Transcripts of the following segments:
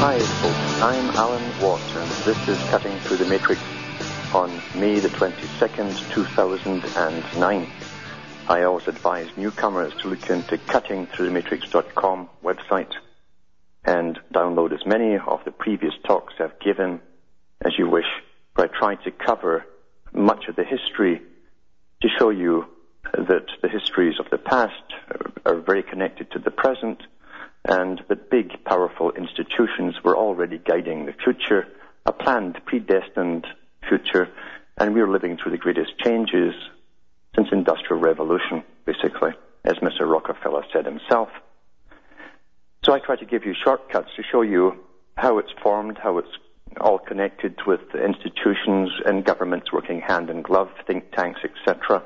Hi, folks. I'm Alan Watt, this is Cutting Through the Matrix on May the 22nd, 2009. I always advise newcomers to look into cuttingthroughthematrix.com website and download as many of the previous talks I've given as you wish, where I try to cover much of the history to show you that the histories of the past are very connected to the present and that big, powerful institutions were already guiding the future, a planned, predestined future, and we're living through the greatest changes since industrial revolution, basically, as Mr. Rockefeller said himself. So I try to give you shortcuts to show you how it's formed, how it's all connected with institutions and governments working hand in glove, think tanks, etc.,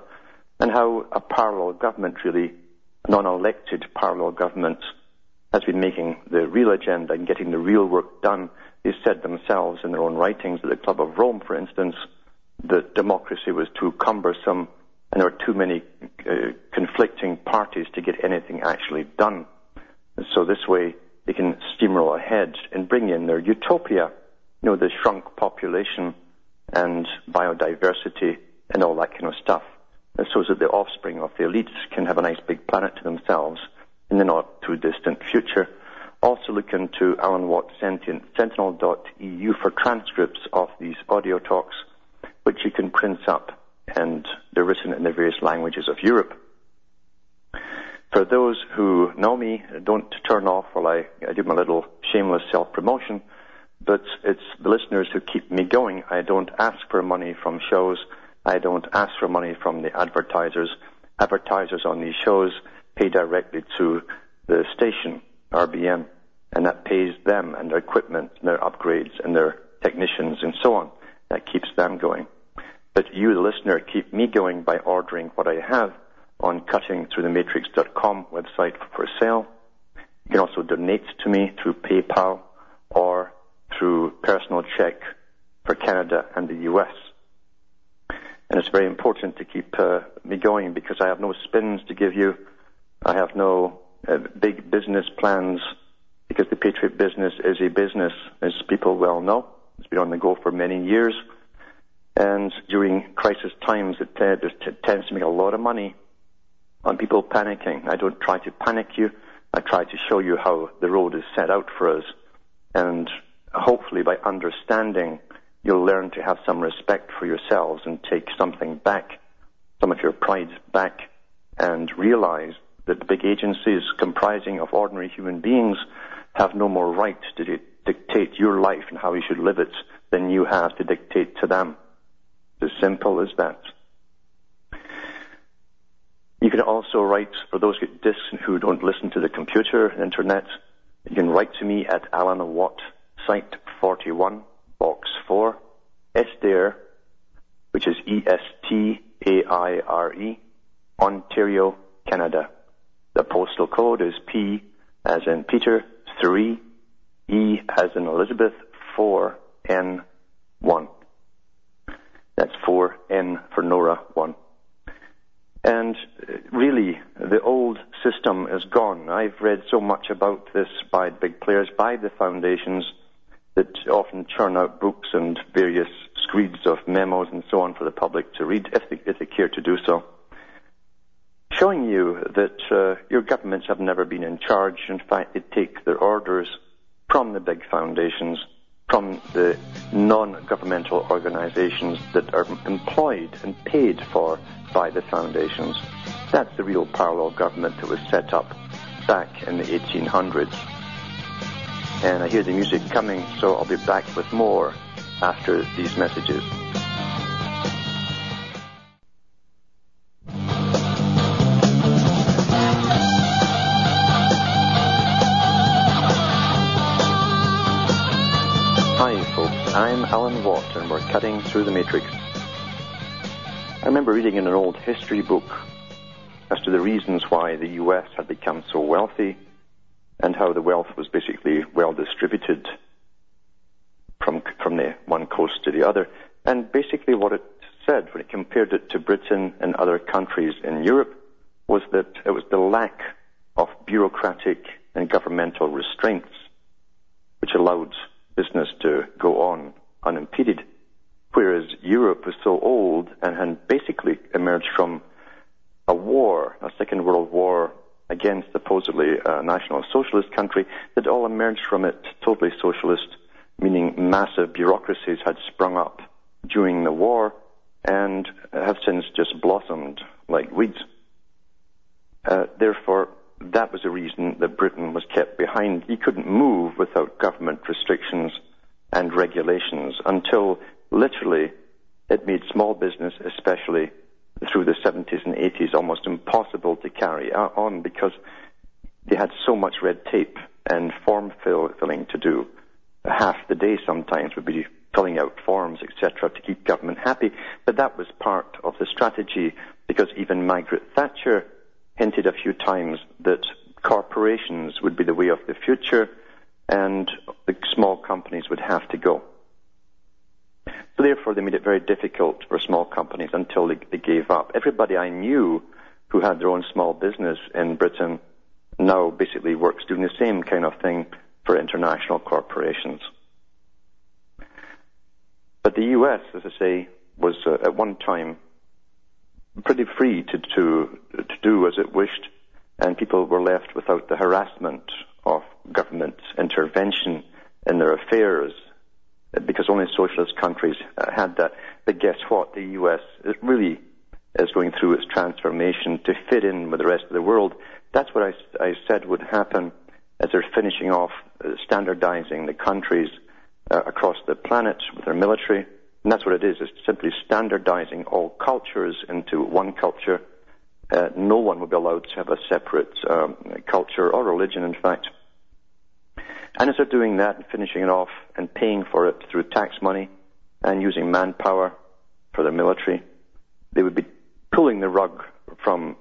and how a parallel government, really, non-elected parallel governments, has been making the real agenda and getting the real work done. They said themselves in their own writings at the Club of Rome, for instance, that democracy was too cumbersome and there were too many uh, conflicting parties to get anything actually done. And so this way they can steamroll ahead and bring in their utopia, you know, the shrunk population and biodiversity and all that kind of stuff. So that the offspring of the elites can have a nice big planet to themselves in the not too distant future. Also look into Alan Watt sentinel.eu for transcripts of these audio talks, which you can print up and they're written in the various languages of Europe. For those who know me, don't turn off while I, I do my little shameless self-promotion, but it's the listeners who keep me going. I don't ask for money from shows. I don't ask for money from the advertisers. Advertisers on these shows pay directly to the station, RBN, and that pays them and their equipment and their upgrades and their technicians and so on. That keeps them going. But you, the listener, keep me going by ordering what I have on cuttingthroughthematrix.com website for sale. You can also donate to me through PayPal or through personal check for Canada and the US. And it's very important to keep uh, me going because I have no spins to give you. I have no uh, big business plans because the Patriot business is a business, as people well know. It's been on the go for many years. And during crisis times, it, it tends to make a lot of money on people panicking. I don't try to panic you. I try to show you how the road is set out for us. And hopefully by understanding, you'll learn to have some respect for yourselves and take something back, some of your pride back, and realize that the big agencies comprising of ordinary human beings have no more right to di- dictate your life and how you should live it than you have to dictate to them. It's as simple as that. You can also write, for those with discs who don't listen to the computer, internet, you can write to me at Alan Watt, Site 41, Box 4, Estaire, which is E-S-T-A-I-R-E, Ontario, Canada. The postal code is P as in Peter 3, E as in Elizabeth 4, N 1. That's 4, N for Nora 1. And uh, really, the old system is gone. I've read so much about this by big players, by the foundations that often churn out books and various screeds of memos and so on for the public to read if they, if they care to do so. Showing you that uh, your governments have never been in charge. In fact, they take their orders from the big foundations from the non-governmental organizations that are employed and paid for by the foundations. That's the real parallel government that was set up back in the 1800s. And I hear the music coming, so I'll be back with more after these messages. Alan Watt, and we're cutting through the matrix. I remember reading in an old history book as to the reasons why the US had become so wealthy and how the wealth was basically well distributed from, from the one coast to the other. And basically what it said when it compared it to Britain and other countries in Europe was that it was the lack of bureaucratic and governmental restraints which allowed business to go on unimpeded, whereas Europe was so old and had basically emerged from a war, a Second World War against supposedly a national socialist country that all emerged from it totally socialist, meaning massive bureaucracies had sprung up during the war and have since just blossomed like weeds. Uh, therefore, that was the reason that Britain was kept behind. He couldn't move without government restrictions and regulations until literally it made small business, especially through the 70s and 80s, almost impossible to carry on because they had so much red tape and form fill, filling to do. Half the day sometimes would be filling out forms, etc., to keep government happy. But that was part of the strategy because even Margaret Thatcher hinted a few times that corporations would be the way of the future and the small companies would have to go. So therefore, they made it very difficult for small companies until they, they gave up. Everybody I knew who had their own small business in Britain now basically works doing the same kind of thing for international corporations. But the U.S., as I say, was uh, at one time pretty free to, to, to do as it wished, and people were left without the harassment of government intervention in their affairs because only socialist countries uh, had that. But guess what? The U.S. really is going through its transformation to fit in with the rest of the world. That's what I, I said would happen as they're finishing off uh, standardizing the countries uh, across the planet with their military. And that's what it is. It's simply standardizing all cultures into one culture. Uh, no one will be allowed to have a separate um, culture or religion, in fact. And as they're doing that and finishing it off and paying for it through tax money and using manpower for their military, they would be pulling the rug from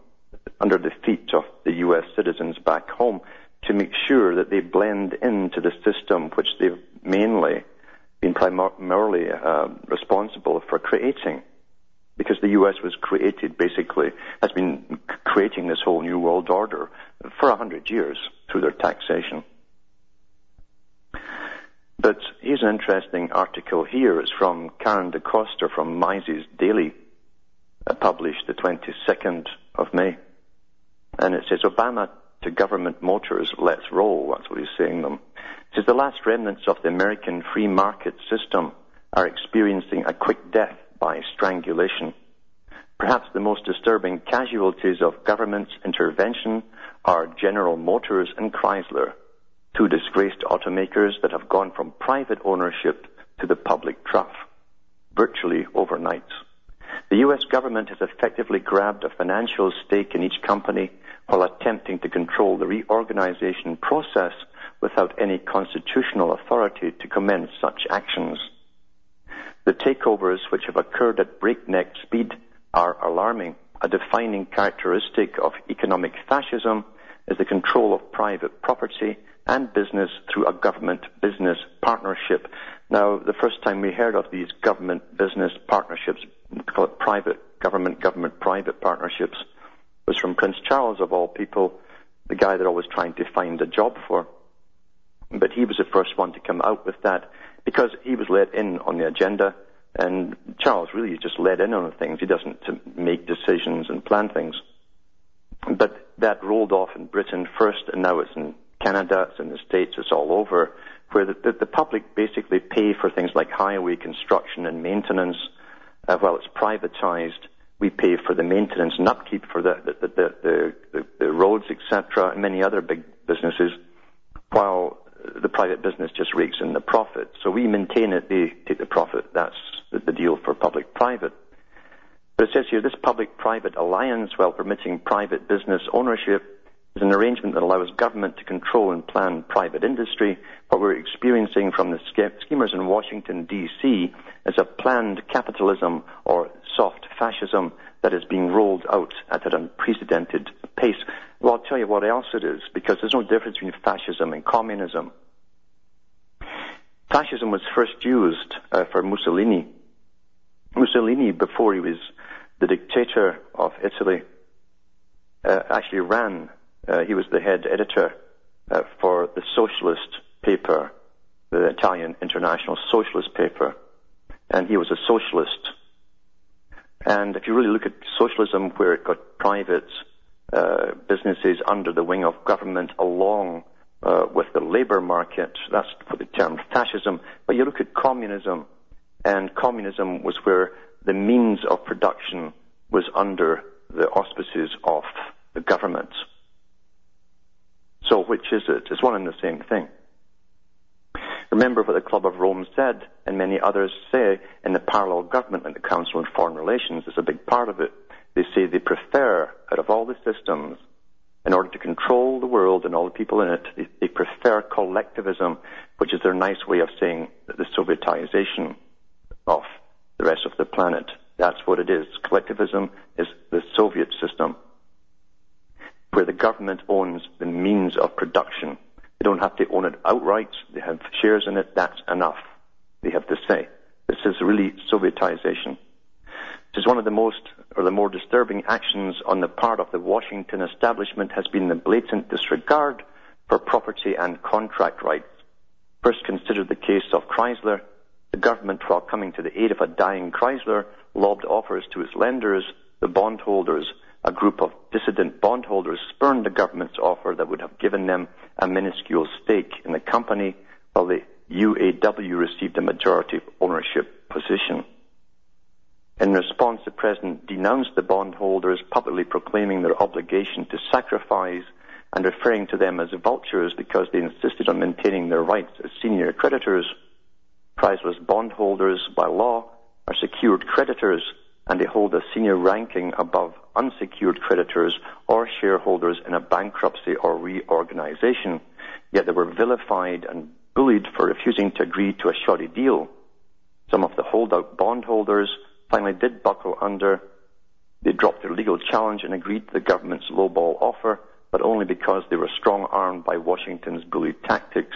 under the feet of the US citizens back home to make sure that they blend into the system which they've mainly been primarily uh, responsible for creating. Because the US was created basically, has been creating this whole new world order for a hundred years through their taxation. But here's an interesting article here. It's from Karen DeCoster from Mises Daily, uh, published the 22nd of May. And it says, Obama to government motors, let's roll. That's what he's saying them. It says, the last remnants of the American free market system are experiencing a quick death by strangulation. Perhaps the most disturbing casualties of government intervention are General Motors and Chrysler, two disgraced automakers that have gone from private ownership to the public trough, virtually overnight. The U.S. government has effectively grabbed a financial stake in each company while attempting to control the reorganization process without any constitutional authority to commence such actions. The takeovers which have occurred at breakneck speed are alarming. A defining characteristic of economic fascism is the control of private property and business through a government business partnership. Now, the first time we heard of these government business partnerships, we call it private government, government private partnerships, was from Prince Charles of all people, the guy they're always trying to find a job for. But he was the first one to come out with that because he was let in on the agenda and Charles really is just let in on things. He doesn't make decisions and plan things. But that rolled off in Britain first and now it's in Canada, it's in the States, it's all over, where the, the, the public basically pay for things like highway construction and maintenance. Uh, while it's privatized, we pay for the maintenance and upkeep for the, the, the, the, the roads, etc., and many other big businesses, while the private business just rakes in the profit. So we maintain it, they take the profit. That's the, the deal for public-private. But it says here, this public-private alliance, while permitting private business ownership, is an arrangement that allows government to control and plan private industry. What we're experiencing from the schemers in Washington, D.C. is a planned capitalism or soft fascism that is being rolled out at an unprecedented pace. Well, I'll tell you what else it is, because there's no difference between fascism and communism. Fascism was first used uh, for Mussolini. Mussolini, before he was the dictator of Italy, uh, actually ran uh, he was the head editor uh, for the socialist paper, the Italian International Socialist paper, and he was a socialist. And if you really look at socialism, where it got private uh, businesses under the wing of government along uh, with the labor market, that's for the term fascism. But you look at communism, and communism was where the means of production was under the auspices of the government. So which is it? It's one and the same thing. Remember what the Club of Rome said, and many others say in the parallel government and the Council on Foreign Relations is a big part of it. They say they prefer, out of all the systems, in order to control the world and all the people in it, they, they prefer collectivism, which is their nice way of saying the Sovietization of the rest of the planet. That's what it is. Collectivism is the Soviet system where the government owns the means of production. They don't have to own it outright. They have shares in it. That's enough. They have to say. This is really Sovietization. This is one of the most or the more disturbing actions on the part of the Washington establishment has been the blatant disregard for property and contract rights. First consider the case of Chrysler. The government, while coming to the aid of a dying Chrysler, lobbed offers to its lenders, the bondholders, a group of dissident bondholders spurned the government's offer that would have given them a minuscule stake in the company, while the UAW received a majority ownership position. In response, the president denounced the bondholders, publicly proclaiming their obligation to sacrifice and referring to them as vultures because they insisted on maintaining their rights as senior creditors. Chrysler's bondholders, by law, are secured creditors and they hold a senior ranking above unsecured creditors or shareholders in a bankruptcy or reorganization, yet they were vilified and bullied for refusing to agree to a shoddy deal. Some of the holdout bondholders finally did buckle under. They dropped their legal challenge and agreed to the government's lowball offer, but only because they were strong armed by Washington's bully tactics.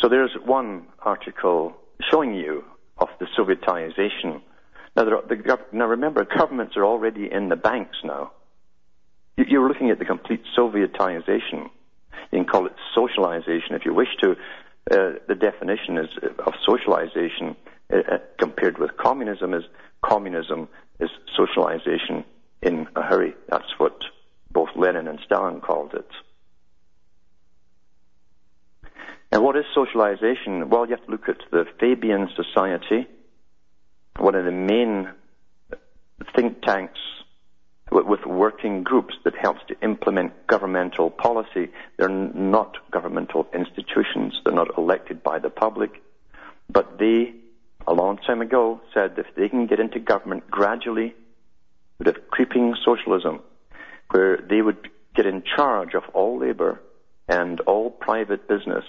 So there's one article showing you of the Sovietization now, the, now remember, governments are already in the banks now. You're looking at the complete Sovietization. You can call it socialization if you wish to. Uh, the definition is of socialization uh, uh, compared with communism is communism is socialization in a hurry. That's what both Lenin and Stalin called it. And what is socialization? Well, you have to look at the Fabian Society, one of the main think tanks with working groups that helps to implement governmental policy. They're not governmental institutions. They're not elected by the public. But they, a long time ago, said if they can get into government gradually, with a creeping socialism, where they would get in charge of all labor and all private business,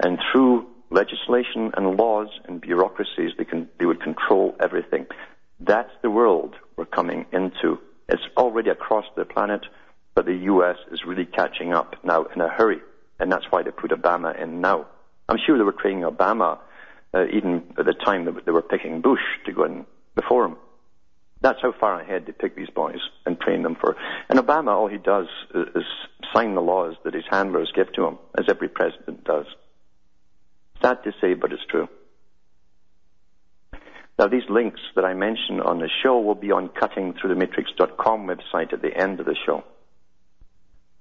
and through legislation and laws and bureaucracies, they, can, they would control everything. That's the world we're coming into. It's already across the planet, but the U.S. is really catching up now in a hurry, and that's why they put Obama in now. I'm sure they were training Obama uh, even at the time that they were picking Bush to go in before him. That's how far ahead they pick these boys and train them for. And Obama, all he does is, is sign the laws that his handlers give to him, as every president does. Sad to say, but it's true. Now, these links that I mention on the show will be on cuttingthroughthematrix.com website at the end of the show.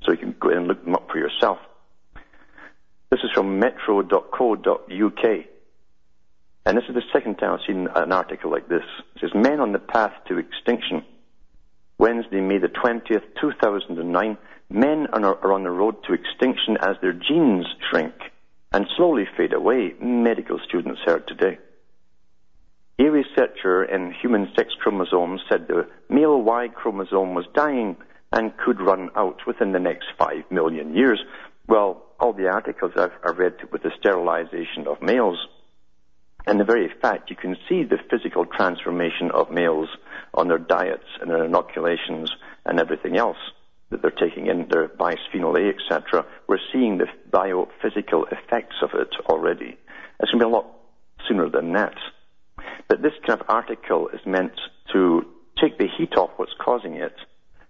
So you can go and look them up for yourself. This is from metro.co.uk. And this is the second time I've seen an article like this. It says, Men on the Path to Extinction. Wednesday, May the 20th, 2009. Men are on the road to extinction as their genes shrink and slowly fade away, medical students heard today. A researcher in human sex chromosomes said the male Y chromosome was dying and could run out within the next five million years. Well, all the articles I've, I've read with the sterilization of males, and the very fact you can see the physical transformation of males on their diets and their inoculations and everything else that they're taking in, their bisphenol A, etc. We're seeing the biophysical effects of it already. It's going to be a lot sooner than that. But this kind of article is meant to take the heat off what's causing it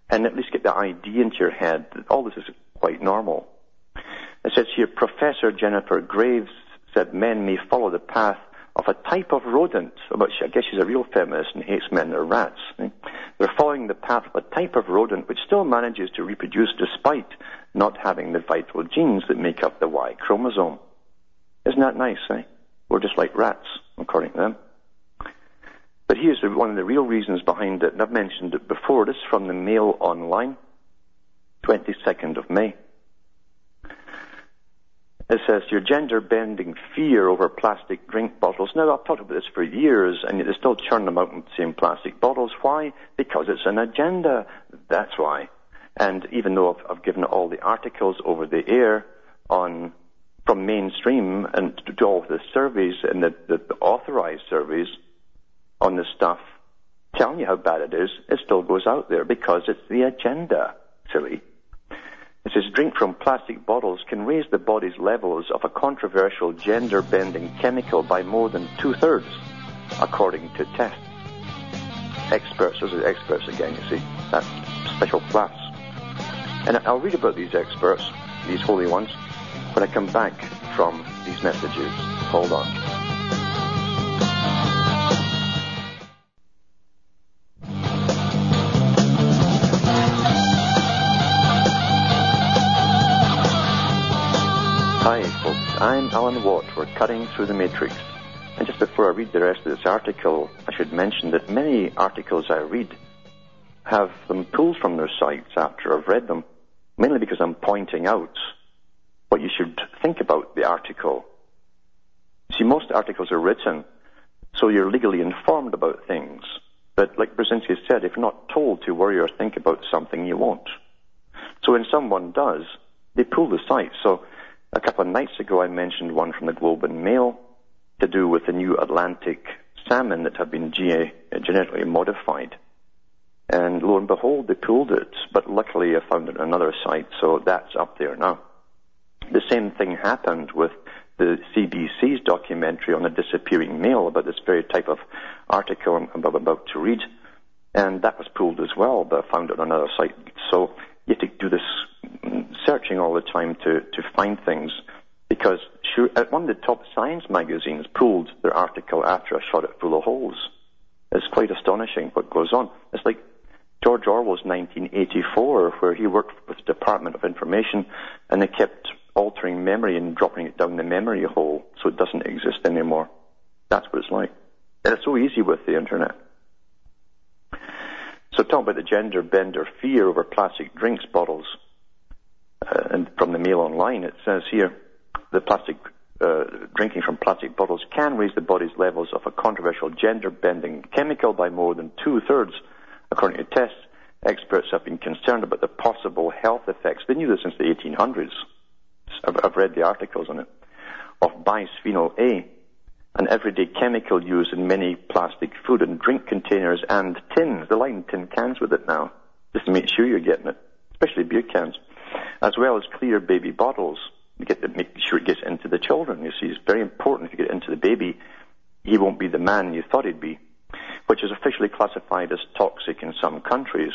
and at least get the idea into your head that all this is quite normal. It says here, Professor Jennifer Graves said men may follow the path of a type of rodent, which I guess she's a real feminist and hates men or rats. They're following the path of a type of rodent which still manages to reproduce despite not having the vital genes that make up the Y chromosome. Isn't that nice, eh? We're just like rats, according to them. But here's one of the real reasons behind it, and I've mentioned it before. This is from the Mail Online, 22nd of May. It says your gender bending fear over plastic drink bottles. Now, I've talked about this for years, and they still churn them out in the same plastic bottles. Why? Because it's an agenda. That's why. And even though I've, I've given all the articles over the air on from mainstream and to all the surveys and the, the, the authorized surveys on this stuff, telling you how bad it is, it still goes out there because it's the agenda, silly. It says drink from plastic bottles can raise the body's levels of a controversial gender bending chemical by more than two thirds, according to tests. Experts, those are experts again, you see. that special class. And I'll read about these experts, these holy ones, when I come back from these messages. Hold on. I'm Alan Watt. We're cutting through the matrix. And just before I read the rest of this article, I should mention that many articles I read have them pulled from their sites after I've read them, mainly because I'm pointing out what you should think about the article. See, most articles are written so you're legally informed about things. But like Brzezinski said, if not told to worry or think about something, you won't. So when someone does, they pull the site. So a couple of nights ago, I mentioned one from the Globe and Mail to do with the new Atlantic salmon that have been uh, genetically modified. And lo and behold, they pulled it, but luckily I found it on another site, so that's up there now. The same thing happened with the CBC's documentary on the disappearing male about this very type of article I'm about to read, and that was pulled as well, but I found it on another site. So you have to do this searching all the time to, to find things because uh, one of the top science magazines pulled their article after I shot it full of holes. It's quite astonishing what goes on. It's like George Orwell's 1984, where he worked with the Department of Information and they kept altering memory and dropping it down the memory hole so it doesn't exist anymore. That's what it's like. And it's so easy with the internet. So talk about the gender bender fear over plastic drinks bottles uh, and from the Mail Online, it says here the plastic uh, drinking from plastic bottles can raise the body's levels of a controversial gender-bending chemical by more than two-thirds, according to tests. Experts have been concerned about the possible health effects. They knew this since the 1800s. I've, I've read the articles on it of bisphenol A, an everyday chemical used in many plastic food and drink containers and tins. They line tin cans with it now, just to make sure you're getting it, especially beer cans as well as clear baby bottles. Get to make sure it gets into the children. You see, it's very important if you get into the baby, he won't be the man you thought he'd be, which is officially classified as toxic in some countries.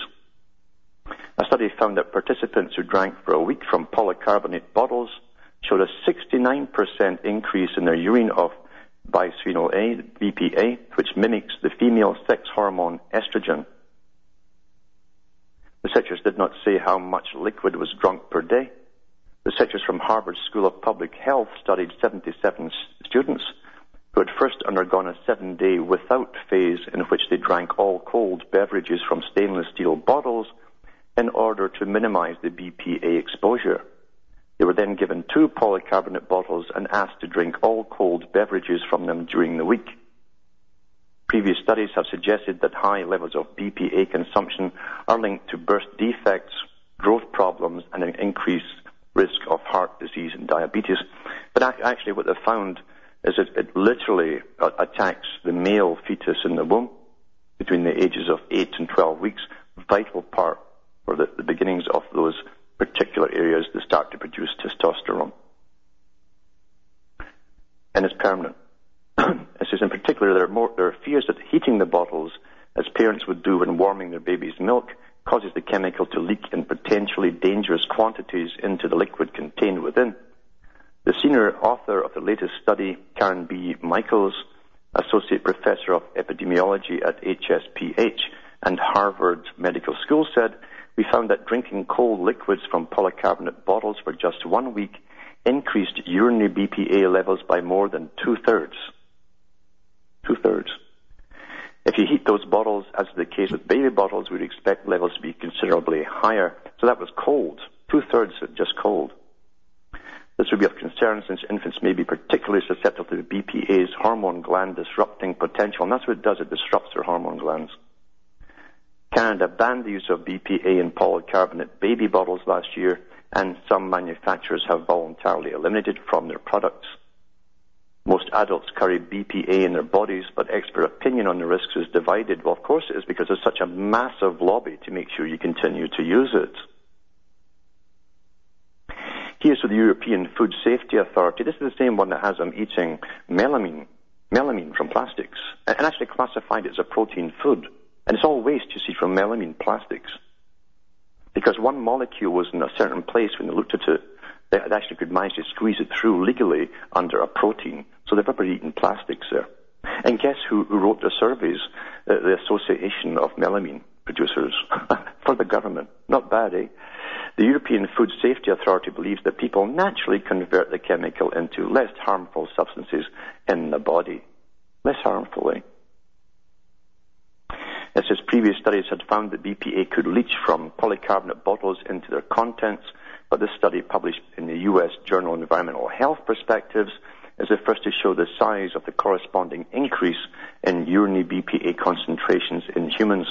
A study found that participants who drank for a week from polycarbonate bottles showed a 69% increase in their urine of bisphenol A, BPA, which mimics the female sex hormone estrogen. The researchers did not say how much liquid was drunk per day. The researchers from Harvard School of Public Health studied 77 students who had first undergone a seven day without phase in which they drank all cold beverages from stainless steel bottles in order to minimize the BPA exposure. They were then given two polycarbonate bottles and asked to drink all cold beverages from them during the week. Previous studies have suggested that high levels of BPA consumption are linked to birth defects, growth problems, and an increased risk of heart disease and diabetes. But actually, what they found is that it literally uh, attacks the male fetus in the womb between the ages of 8 and 12 weeks, vital part for the, the beginnings of those particular areas that start to produce testosterone. And it's permanent it says in particular there are, more, there are fears that heating the bottles, as parents would do when warming their baby's milk, causes the chemical to leak in potentially dangerous quantities into the liquid contained within. The senior author of the latest study, Karin B. Michels, associate professor of epidemiology at HSPH and Harvard Medical School, said, We found that drinking cold liquids from polycarbonate bottles for just one week increased urinary BPA levels by more than two thirds. Two thirds. If you heat those bottles, as is the case with baby bottles, we'd expect levels to be considerably higher. So that was cold. Two thirds just cold. This would be of concern since infants may be particularly susceptible to BPA's hormone gland disrupting potential, and that's what it does, it disrupts their hormone glands. Canada banned the use of BPA in polycarbonate baby bottles last year, and some manufacturers have voluntarily eliminated from their products. Most adults carry BPA in their bodies, but expert opinion on the risks is divided. Well, of course it is because there's such a massive lobby to make sure you continue to use it. Here's with the European Food Safety Authority. This is the same one that has them eating melamine, melamine from plastics, and actually classified it as a protein food. And it's all waste, you see, from melamine plastics. Because one molecule was in a certain place when they looked at it, they actually could manage to squeeze it through legally under a protein. So they've probably eaten plastics there. And guess who, who wrote the surveys? The, the Association of Melamine Producers for the government. Not bad, eh? The European Food Safety Authority believes that people naturally convert the chemical into less harmful substances in the body. Less harmful, eh? It says previous studies had found that BPA could leach from polycarbonate bottles into their contents, but this study published in the US Journal of Environmental Health Perspectives is the first to show the size of the corresponding increase in urinary BPA concentrations in humans.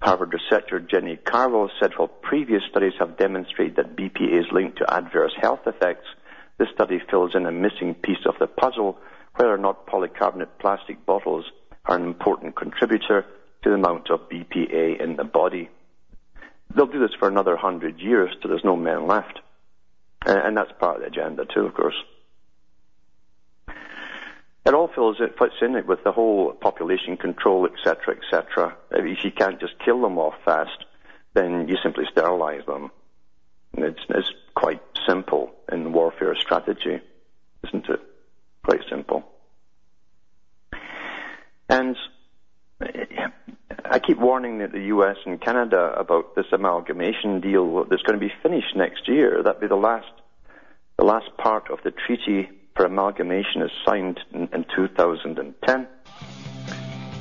Harvard researcher Jenny Carwile said while previous studies have demonstrated that BPA is linked to adverse health effects, this study fills in a missing piece of the puzzle whether or not polycarbonate plastic bottles are an important contributor to the amount of BPA in the body. They'll do this for another hundred years till there's no men left. And that's part of the agenda too, of course. It all fills it fits in it with the whole population control, etc., etc. If you can't just kill them off fast, then you simply sterilize them. It's, it's quite simple in warfare strategy, isn't it? Quite simple. And Uh, I keep warning the US and Canada about this amalgamation deal that's going to be finished next year. That'd be the last, the last part of the treaty for amalgamation is signed in, in 2010.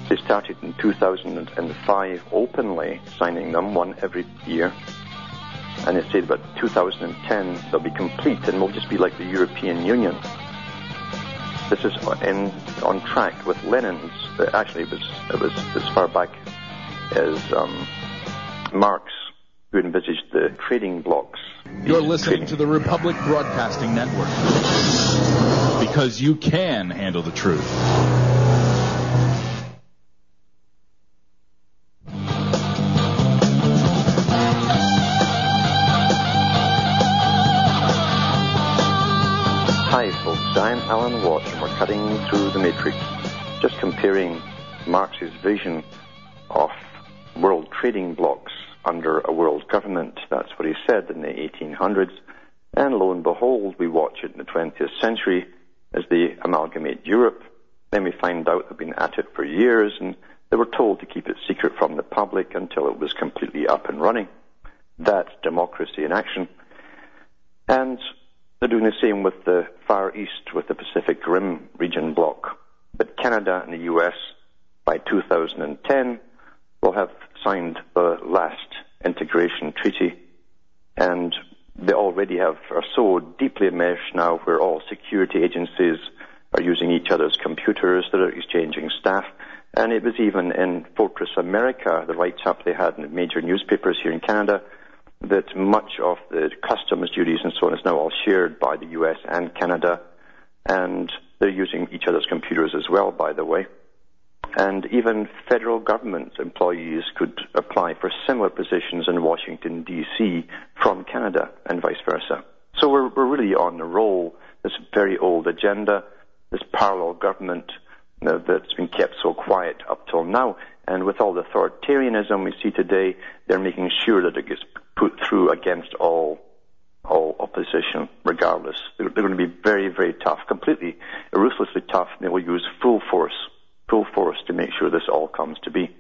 They started in 2005 openly signing them one every year. And it said about 2010 they'll be complete and will just be like the European Union. This is in, on track with Lenin's. Actually, it was, it was as far back as um, Marx who envisaged the trading blocks. You're listening trading. to the Republic Broadcasting Network because you can handle the truth. Hi, folks. I'm Alan Watts, cutting through the matrix, just comparing Marx's vision of world trading blocks under a world government. That's what he said in the 1800s. And lo and behold, we watch it in the 20th century as they amalgamate Europe. Then we find out they've been at it for years and they were told to keep it secret from the public until it was completely up and running. That's democracy in action. And they're doing the same with the Far East, with the Pacific Rim region bloc. But Canada and the US, by 2010, will have signed the last integration treaty. And they already have are so deeply enmeshed now where all security agencies are using each other's computers, they're exchanging staff. And it was even in Fortress America, the write-up they had in the major newspapers here in Canada, that much of the customs duties and so on is now all shared by the US and Canada, and they're using each other's computers as well, by the way. And even federal government employees could apply for similar positions in Washington, D.C. from Canada and vice versa. So we're, we're really on the roll. This very old agenda, this parallel government uh, that's been kept so quiet up till now. And with all the authoritarianism we see today, they're making sure that it gets put through against all all opposition, regardless. They're, they're going to be very, very tough, completely, ruthlessly tough, and they will use full force, full force to make sure this all comes to be.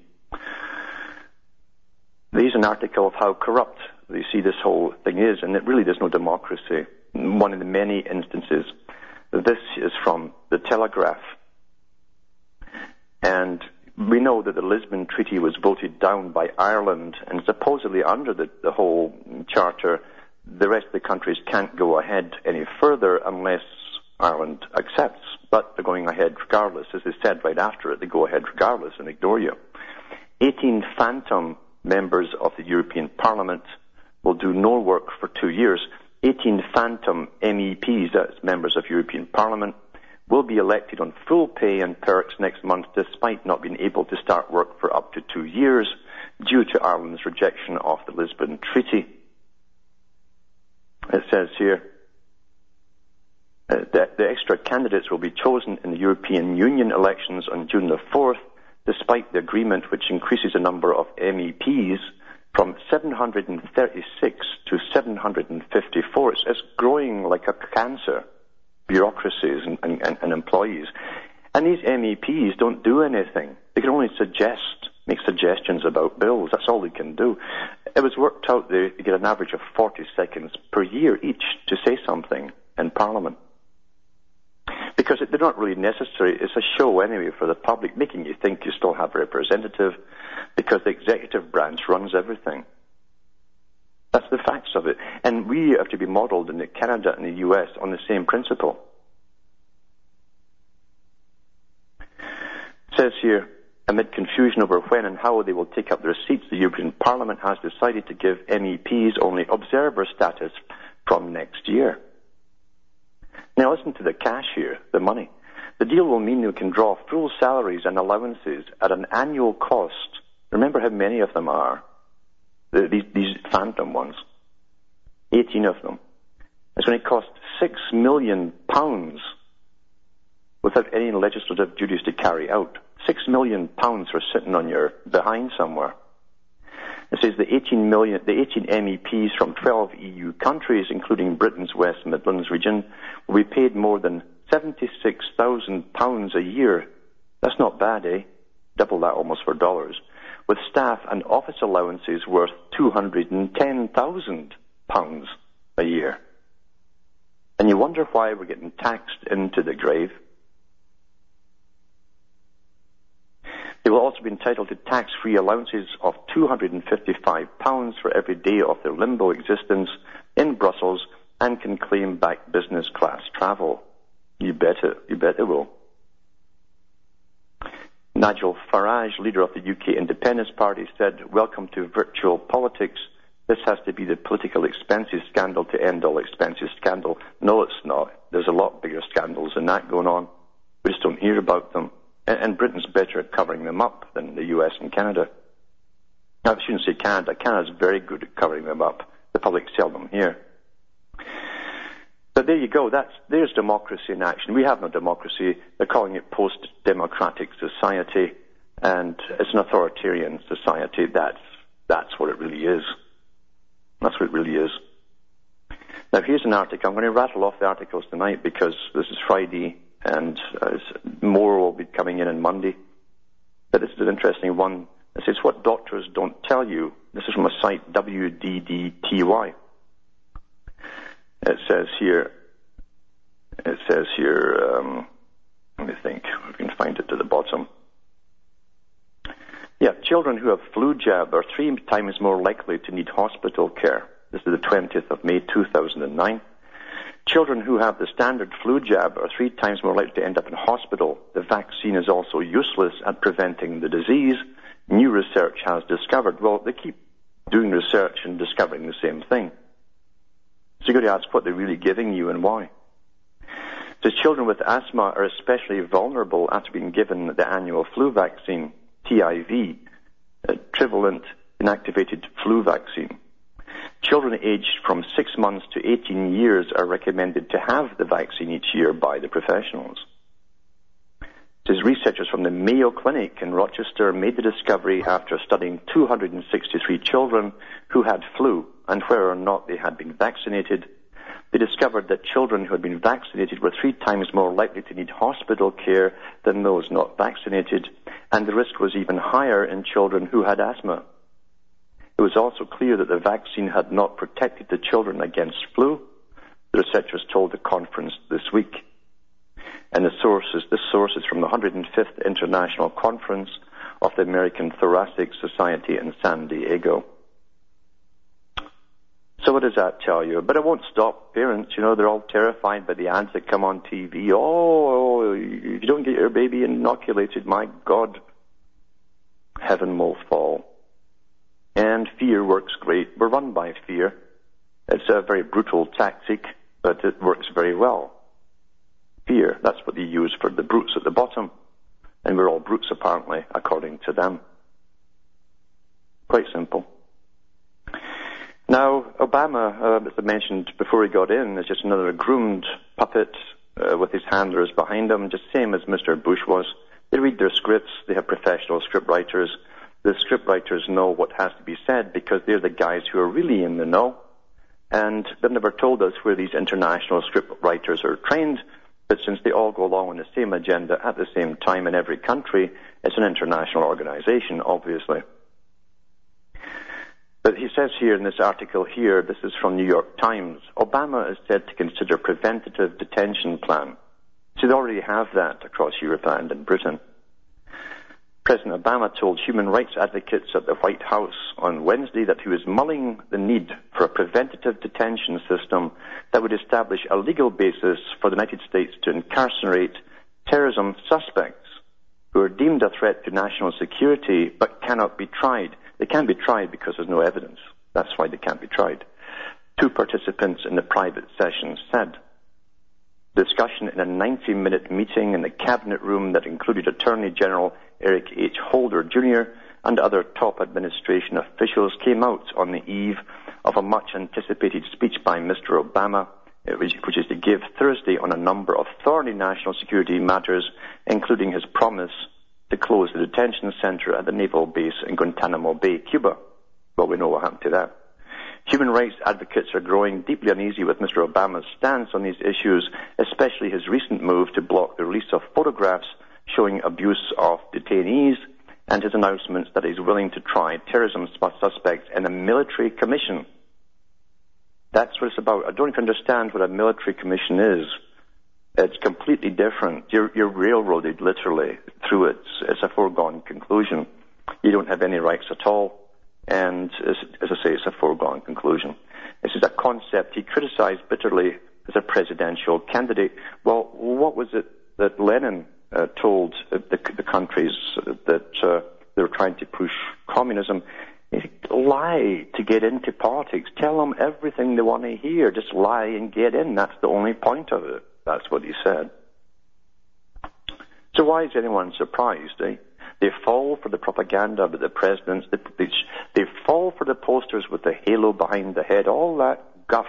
There's an article of how corrupt they see this whole thing is, and that really there's no democracy. One of the many instances. This is from the Telegraph. And we know that the Lisbon Treaty was voted down by Ireland, and supposedly under the, the whole charter, the rest of the countries can't go ahead any further unless Ireland accepts. But they're going ahead regardless. As they said right after it, they go ahead regardless and ignore you. 18 phantom members of the European Parliament will do no work for two years. 18 phantom MEPs, that's members of European Parliament, will be elected on full pay and perks next month despite not being able to start work for up to two years due to Ireland's rejection of the Lisbon Treaty. It says here uh, that the extra candidates will be chosen in the European Union elections on June the 4th, despite the agreement which increases the number of MEPs from 736 to 754. It's, it's growing like a cancer bureaucracies and, and, and employees. And these MEPs don't do anything. They can only suggest, make suggestions about bills. That's all they can do. It was worked out they get an average of 40 seconds per year each to say something in Parliament. Because they're not really necessary. It's a show anyway for the public, making you think you still have a representative, because the executive branch runs everything. That's the facts of it. And we have to be modelled in Canada and the US on the same principle. It says here, amid confusion over when and how they will take up their seats, the European Parliament has decided to give MEPs only observer status from next year. Now listen to the cash here, the money. The deal will mean they can draw full salaries and allowances at an annual cost. Remember how many of them are the, these, these phantom ones, 18 of them. It's going to cost six million pounds without any legislative duties to carry out. Six million pounds for sitting on your behind somewhere. It says the 18 million, the 18 MEPs from 12 EU countries, including Britain's West Midlands region, will be paid more than 76,000 pounds a year. That's not bad, eh? Double that almost for dollars with staff and office allowances worth £210,000 a year. And you wonder why we're getting taxed into the grave. They will also be entitled to tax-free allowances of £255 for every day of their limbo existence in Brussels and can claim back business class travel. You bet it. You bet it will. Nigel Farage, leader of the UK Independence Party, said, Welcome to virtual politics. This has to be the political expenses scandal to end all expenses scandal. No, it's not. There's a lot bigger scandals than that going on. We just don't hear about them. And, and Britain's better at covering them up than the US and Canada. Now, I shouldn't say Canada. Canada's very good at covering them up. The public seldom hear. But there you go. That's, there's democracy in action. We have no democracy. They're calling it post-democratic society, and it's an authoritarian society. That's, that's what it really is. That's what it really is. Now here's an article. I'm going to rattle off the articles tonight because this is Friday and uh, more will be coming in on Monday. But this is an interesting one. It says what doctors don't tell you. This is from a site, WDDTY. It says here, it says here, um, let me think, we can find it to the bottom. Yeah, children who have flu jab are three times more likely to need hospital care. This is the 20th of May 2009. Children who have the standard flu jab are three times more likely to end up in hospital. The vaccine is also useless at preventing the disease. New research has discovered. Well, they keep doing research and discovering the same thing. So you've got to ask what they're really giving you and why. So children with asthma are especially vulnerable after being given the annual flu vaccine, TIV, a trivalent inactivated flu vaccine. Children aged from 6 months to 18 years are recommended to have the vaccine each year by the professionals. Says researchers from the Mayo Clinic in Rochester made the discovery after studying 263 children who had flu and whether or not they had been vaccinated. They discovered that children who had been vaccinated were three times more likely to need hospital care than those not vaccinated, and the risk was even higher in children who had asthma. It was also clear that the vaccine had not protected the children against flu, the researchers told the conference this week. And the sources, this source is from the 105th International Conference of the American Thoracic Society in San Diego. So what does that tell you? But it won't stop parents. You know, they're all terrified by the ads that come on TV. Oh, if you don't get your baby inoculated, my God, heaven will fall. And fear works great. We're run by fear. It's a very brutal tactic, but it works very well fear. That's what they use for the brutes at the bottom. And we're all brutes, apparently, according to them. Quite simple. Now, Obama, uh, as I mentioned before he got in, is just another groomed puppet uh, with his handlers behind him, just same as Mr. Bush was. They read their scripts. They have professional script writers. The script writers know what has to be said because they're the guys who are really in the know. And they've never told us where these international script writers are trained. But since they all go along on the same agenda at the same time in every country, it's an international organization, obviously. But he says here in this article here, this is from New York Times, Obama is said to consider preventative detention plan. So they already have that across Europe and in Britain. President Obama told human rights advocates at the White House on Wednesday that he was mulling the need for a preventative detention system that would establish a legal basis for the United States to incarcerate terrorism suspects who are deemed a threat to national security but cannot be tried. They can't be tried because there's no evidence. That's why they can't be tried. Two participants in the private session said discussion in a 90 minute meeting in the cabinet room that included Attorney General Eric H. Holder Jr. and other top administration officials came out on the eve of a much anticipated speech by Mr. Obama, uh, which, which is to give Thursday on a number of thorny national security matters, including his promise to close the detention center at the naval base in Guantanamo Bay, Cuba. Well, we know what happened to that. Human rights advocates are growing deeply uneasy with Mr. Obama's stance on these issues, especially his recent move to block the release of photographs showing abuse of detainees and his announcements that he's willing to try terrorism suspects in a military commission. That's what it's about. I don't even understand what a military commission is. It's completely different. You're, you're railroaded literally through it. It's a foregone conclusion. You don't have any rights at all. And as, as I say, it's a foregone conclusion. This is a concept he criticized bitterly as a presidential candidate. Well, what was it that Lenin uh, told the, the, countries that uh, they were trying to push communism? Lie to get into politics. Tell them everything they want to hear. Just lie and get in. That's the only point of it. That's what he said. So why is anyone surprised? Eh? They fall for the propaganda about the presidents. They, they, they fall for the posters with the halo behind the head. All that guff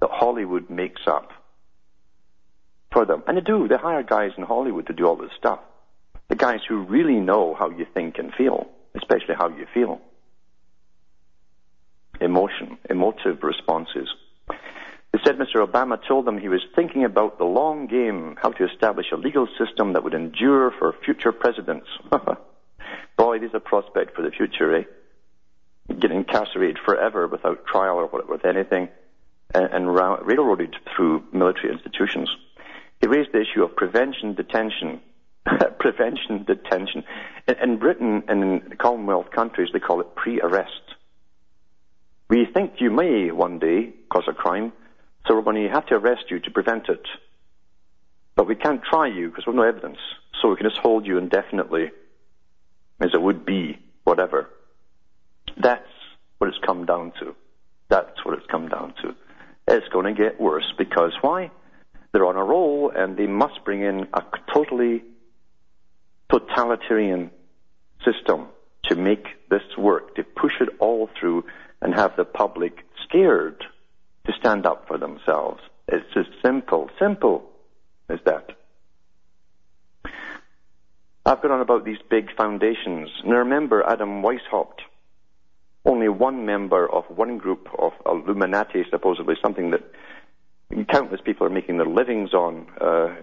that Hollywood makes up for them. And they do. They hire guys in Hollywood to do all this stuff. The guys who really know how you think and feel, especially how you feel. Emotion, emotive responses. They said Mr. Obama told them he was thinking about the long game, how to establish a legal system that would endure for future presidents. Boy, there's a prospect for the future, eh? Get incarcerated forever without trial or with anything, and, and railroaded through military institutions. He raised the issue of prevention detention. prevention detention. In, in Britain and in Commonwealth countries, they call it pre-arrest. We think you may one day cause a crime, so we're going to have to arrest you to prevent it. But we can't try you because we have no evidence. So we can just hold you indefinitely as it would be, whatever. That's what it's come down to. That's what it's come down to. It's going to get worse because why? They're on a roll and they must bring in a totally totalitarian system to make this work, to push it all through and have the public scared to stand up for themselves. It's as simple, simple as that. I've gone on about these big foundations. Now remember Adam Weishaupt, only one member of one group of Illuminati, supposedly something that countless people are making their livings on, uh,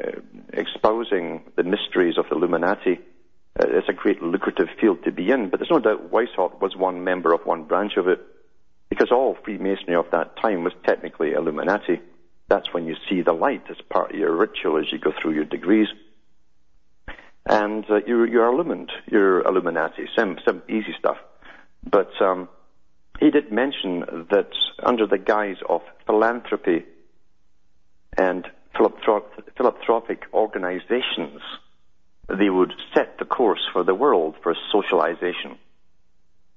exposing the mysteries of the Illuminati. Uh, it's a great lucrative field to be in, but there's no doubt Weishaupt was one member of one branch of it, because all Freemasonry of that time was technically Illuminati. That's when you see the light as part of your ritual as you go through your degrees. And uh, you're, you're illumined. You're Illuminati. Some, some easy stuff. But um, he did mention that under the guise of philanthropy and philanthropic organizations, they would set the course for the world for socialization,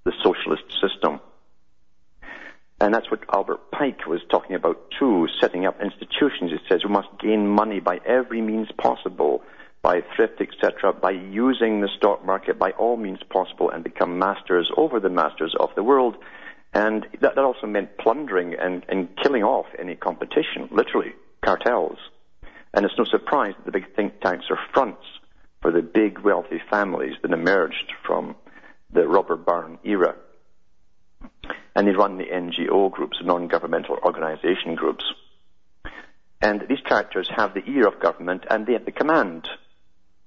the socialist system. And that's what Albert Pike was talking about too, setting up institutions. He says we must gain money by every means possible, by thrift, etc., by using the stock market by all means possible and become masters over the masters of the world. And that, that also meant plundering and, and killing off any competition, literally, cartels. And it's no surprise that the big think tanks are fronts for the big wealthy families that emerged from the robber baron era. And they run the NGO groups, non-governmental organization groups. And these characters have the ear of government and they have the command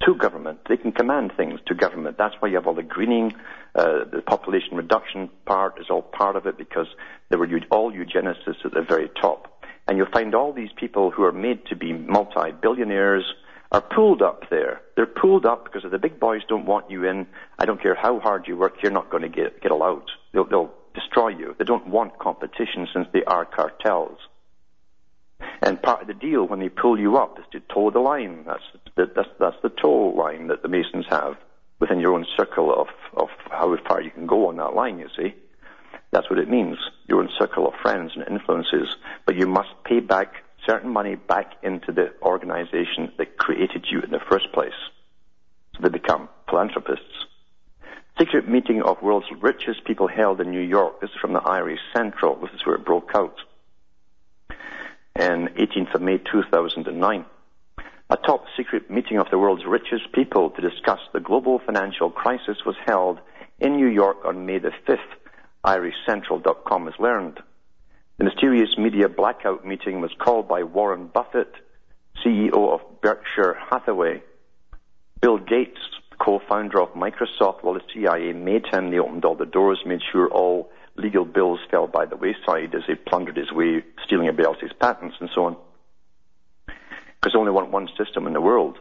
to government. They can command things to government. That's why you have all the greening, uh, the population reduction part is all part of it because there were all eugenicists at the very top. And you'll find all these people who are made to be multi-billionaires are pulled up there. They're pulled up because if the big boys don't want you in, I don't care how hard you work, you're not going to get, get allowed. They'll, they'll destroy you. They don't want competition since they are cartels. And part of the deal when they pull you up is to toe the line. That's the, that's, that's the toe line that the Masons have within your own circle of, of how far you can go on that line, you see. That's what it means. Your own circle of friends and influences. But you must pay back certain money back into the organization that created you in the first place. So they become philanthropists. Secret meeting of world's richest people held in New York. This is from the Irish Central. This is where it broke out. And 18th of May 2009. A top secret meeting of the world's richest people to discuss the global financial crisis was held in New York on May the 5th, irishcentral.com has learned. The mysterious media blackout meeting was called by Warren Buffett, CEO of Berkshire Hathaway, Bill Gates, co-founder of Microsoft, while the CIA made him, they opened all the doors, made sure all legal bills fell by the wayside as he plundered his way, stealing everybody else's patents and so on. Because they only want one system in the world.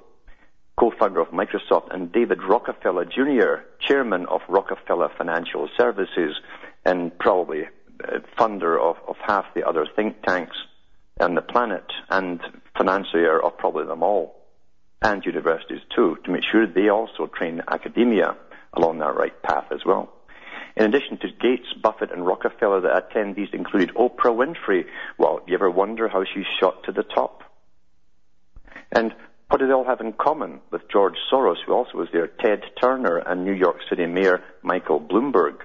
Co-founder of Microsoft and David Rockefeller Jr., chairman of Rockefeller Financial Services, and probably uh, funder of, of half the other think tanks on the planet and financier of probably them all, and universities too, to make sure they also train academia along that right path as well. In addition to Gates, Buffett, and Rockefeller, the attendees included Oprah Winfrey. Well, you ever wonder how she shot to the top? And what do they all have in common with George Soros, who also was there, Ted Turner, and New York City Mayor Michael Bloomberg?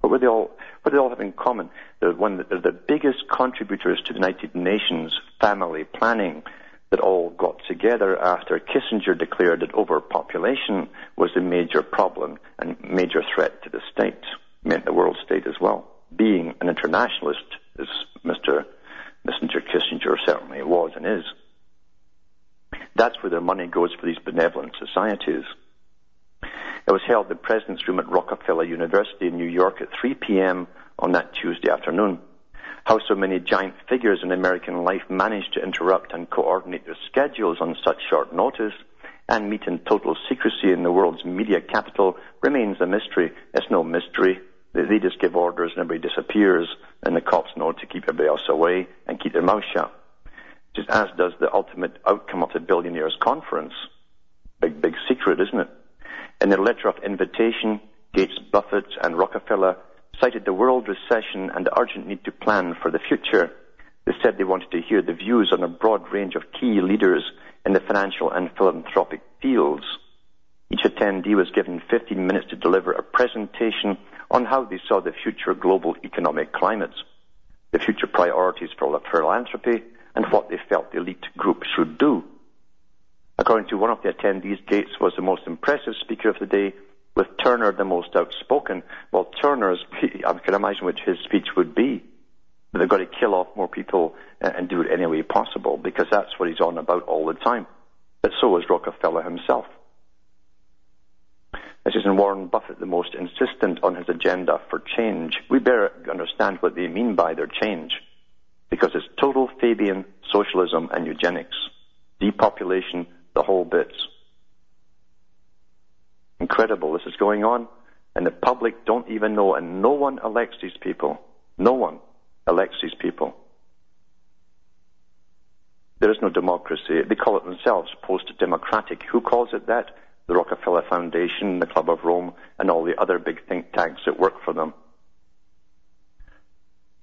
What were they all? What do they all have in common? They're one. They're the biggest contributors to the United Nations family planning that all got together after Kissinger declared that overpopulation was a major problem and major threat to the state meant the world state as well. Being an internationalist, as Mr. Messenger Kissinger certainly was and is. That's where their money goes for these benevolent societies. It was held in the President's Room at Rockefeller University in New York at 3 p.m. on that Tuesday afternoon. How so many giant figures in American life managed to interrupt and coordinate their schedules on such short notice and meet in total secrecy in the world's media capital remains a mystery. It's no mystery. They just give orders and everybody disappears, and the cops know to keep everybody else away and keep their mouth shut. Just as does the ultimate outcome of the billionaires conference. Big, big secret, isn't it? In their letter of invitation, Gates, Buffett, and Rockefeller cited the world recession and the urgent need to plan for the future. They said they wanted to hear the views on a broad range of key leaders in the financial and philanthropic fields. Each attendee was given 15 minutes to deliver a presentation on how they saw the future global economic climate, the future priorities for philanthropy, and what they felt the elite group should do. According to one of the attendees, Gates was the most impressive speaker of the day, with Turner the most outspoken. Well, Turner's, I can imagine what his speech would be. They've got to kill off more people and do it any way possible, because that's what he's on about all the time. But so is Rockefeller himself. This is Warren Buffett the most insistent on his agenda for change. We better understand what they mean by their change. Because it's total Fabian socialism and eugenics. Depopulation, the whole bits. Incredible. This is going on, and the public don't even know, and no one elects these people. No one elects these people. There is no democracy. They call it themselves post-democratic. Who calls it that? the Rockefeller Foundation, the Club of Rome, and all the other big think tanks that work for them.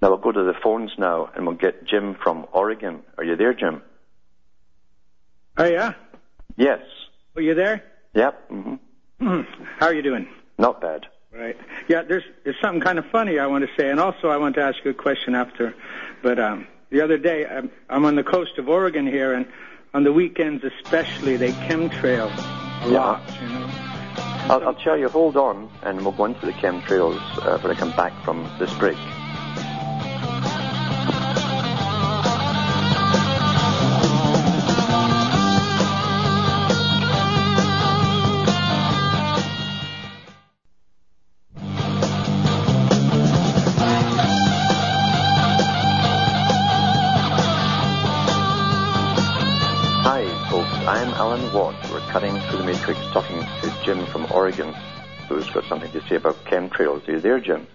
Now we'll go to the phones now, and we'll get Jim from Oregon. Are you there, Jim? Oh yeah. Yes. Are you there? Yep. Mm-hmm. How are you doing? Not bad. Right. Yeah. There's there's something kind of funny I want to say, and also I want to ask you a question after. But um, the other day I'm, I'm on the coast of Oregon here, and on the weekends especially, they chemtrail a Yeah. lot. You know. I'll, I'll tell you, hold on, and we'll go into the chemtrails uh, when I come back from this break. Jim from Oregon, who's got something to say about chemtrails. Are you there, Jim?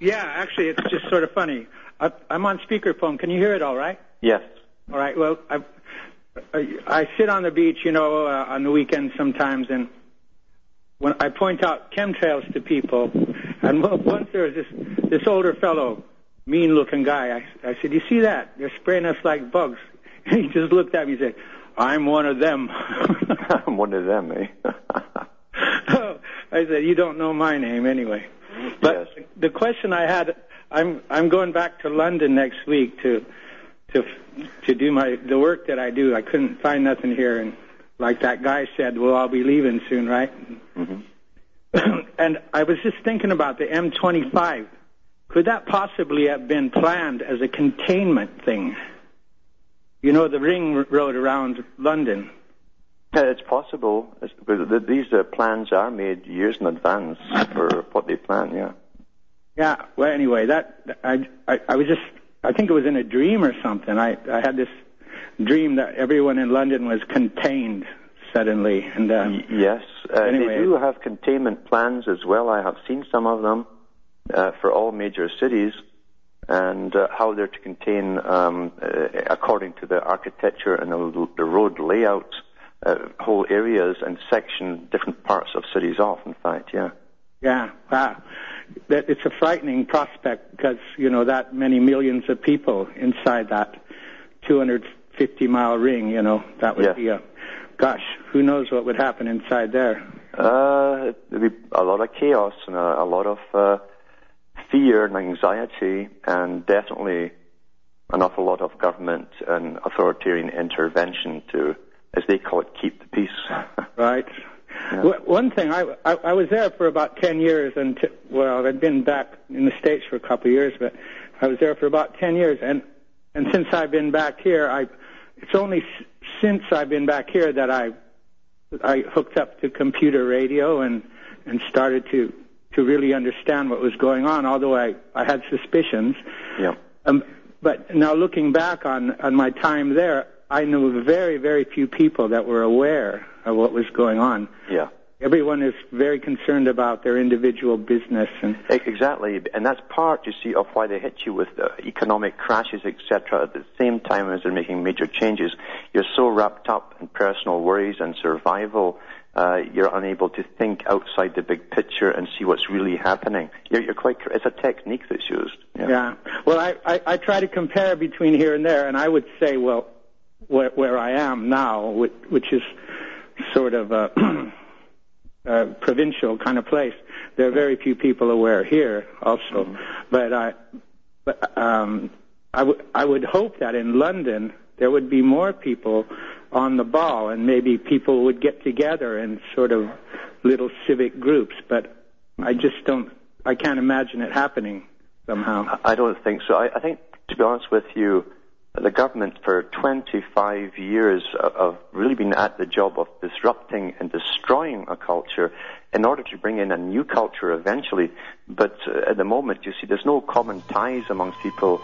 Yeah. Actually, it's just sort of funny. I, I'm on speakerphone. Can you hear it all right? Yes. All right. Well, I, I, I sit on the beach, you know, uh, on the weekends sometimes, and when I point out chemtrails to people, and once there was this this older fellow, mean-looking guy. I, I said, "You see that? They're spraying us like bugs." And he just looked at me and said, "I'm one of them." I'm one of them, eh? I said, "You don't know my name anyway." But Yes. the question I had, I'm I'm going back to London next week to to to do my the work that I do. I couldn't find nothing here, and like that guy said, well, I'll be leaving soon, right? Mm-hmm. and I was just thinking about the M25. Could that possibly have been planned as a containment thing? You know, the ring road around London. Yeah, it's possible. It's, these uh, plans are made years in advance for what they plan. Yeah. Yeah. Well, anyway, that I, I I was just I think it was in a dream or something. I I had this dream that everyone in London was contained suddenly, and uh, yes. Uh, Anyway. They do have containment plans as well. I have seen some of them uh, for all major cities and uh, how they're to contain, um, uh, according to the architecture and the, the road layout, uh, whole areas and section different parts of cities off, in fact, yeah. yeah, wow. That it's a frightening prospect because you know that many millions of people inside that 250 mile ring. You know that would Yeah. be a gosh. Who knows what would happen inside there? Uh, there'd be a lot of chaos and a, a lot of uh, fear and anxiety, and definitely an awful lot of government and authoritarian intervention to, as they call it, keep the peace. Right. Yeah. One thing, I, I I was there for about ten years, and t- well, I'd been back in the states for a couple of years, but I was there for about ten years, and and since I've been back here, I it's only s- since I've been back here that I I hooked up to computer radio and and started to to really understand what was going on. Although I I had suspicions, yeah. um, but now looking back on, on my time there, I knew very, very few people that were aware of what was going on. Yeah. Everyone is very concerned about their individual business and Exactly, and that's part, you see, of why they hit you with uh, economic crashes, etc. At the same time as they're making major changes, you're so wrapped up in personal worries and survival uh, you're unable to think outside the big picture and see what's really happening. You're, you're quite. It's a technique that's used. Yeah. Well, I, I I try to compare between here and there, and I would say, well, where where I am now, which, which is sort of a, a provincial kind of place. There are very few people aware here, also, but I, but um, I would I would hope that in London there would be more people on the ball, and maybe people would get together in sort of little civic groups. But I just don't. I can't imagine it happening somehow. I don't think so. I, I think, to be honest with you, the government for 25 years have really been at the job of disrupting and destroying a culture in order to bring in a new culture eventually. But uh, at the moment, you see, there's no common ties amongst people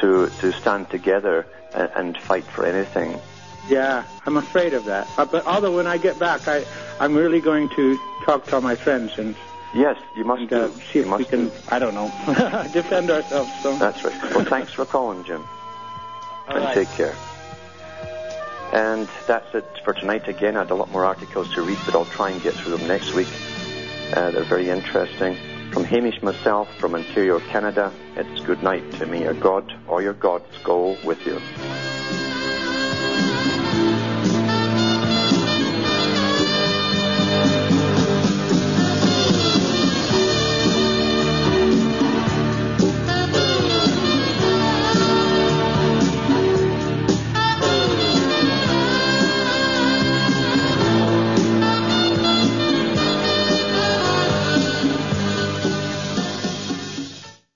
to, to stand together and, and fight for anything. Yeah, I'm afraid of that. Uh, but although when I get back, I I'm really going to talk to all my friends and Yes, you must and uh, do. see You if we can. do. I don't know, defend ourselves. So. That's right. Well, thanks for calling, Jim. All and right. take care. And that's it for tonight. Again, I had a lot more articles to read, but I'll try and get through them next week. Uh, they're very interesting. From Hamish myself, from Ontario, Canada, it's good night to me. Your God or your gods go with you.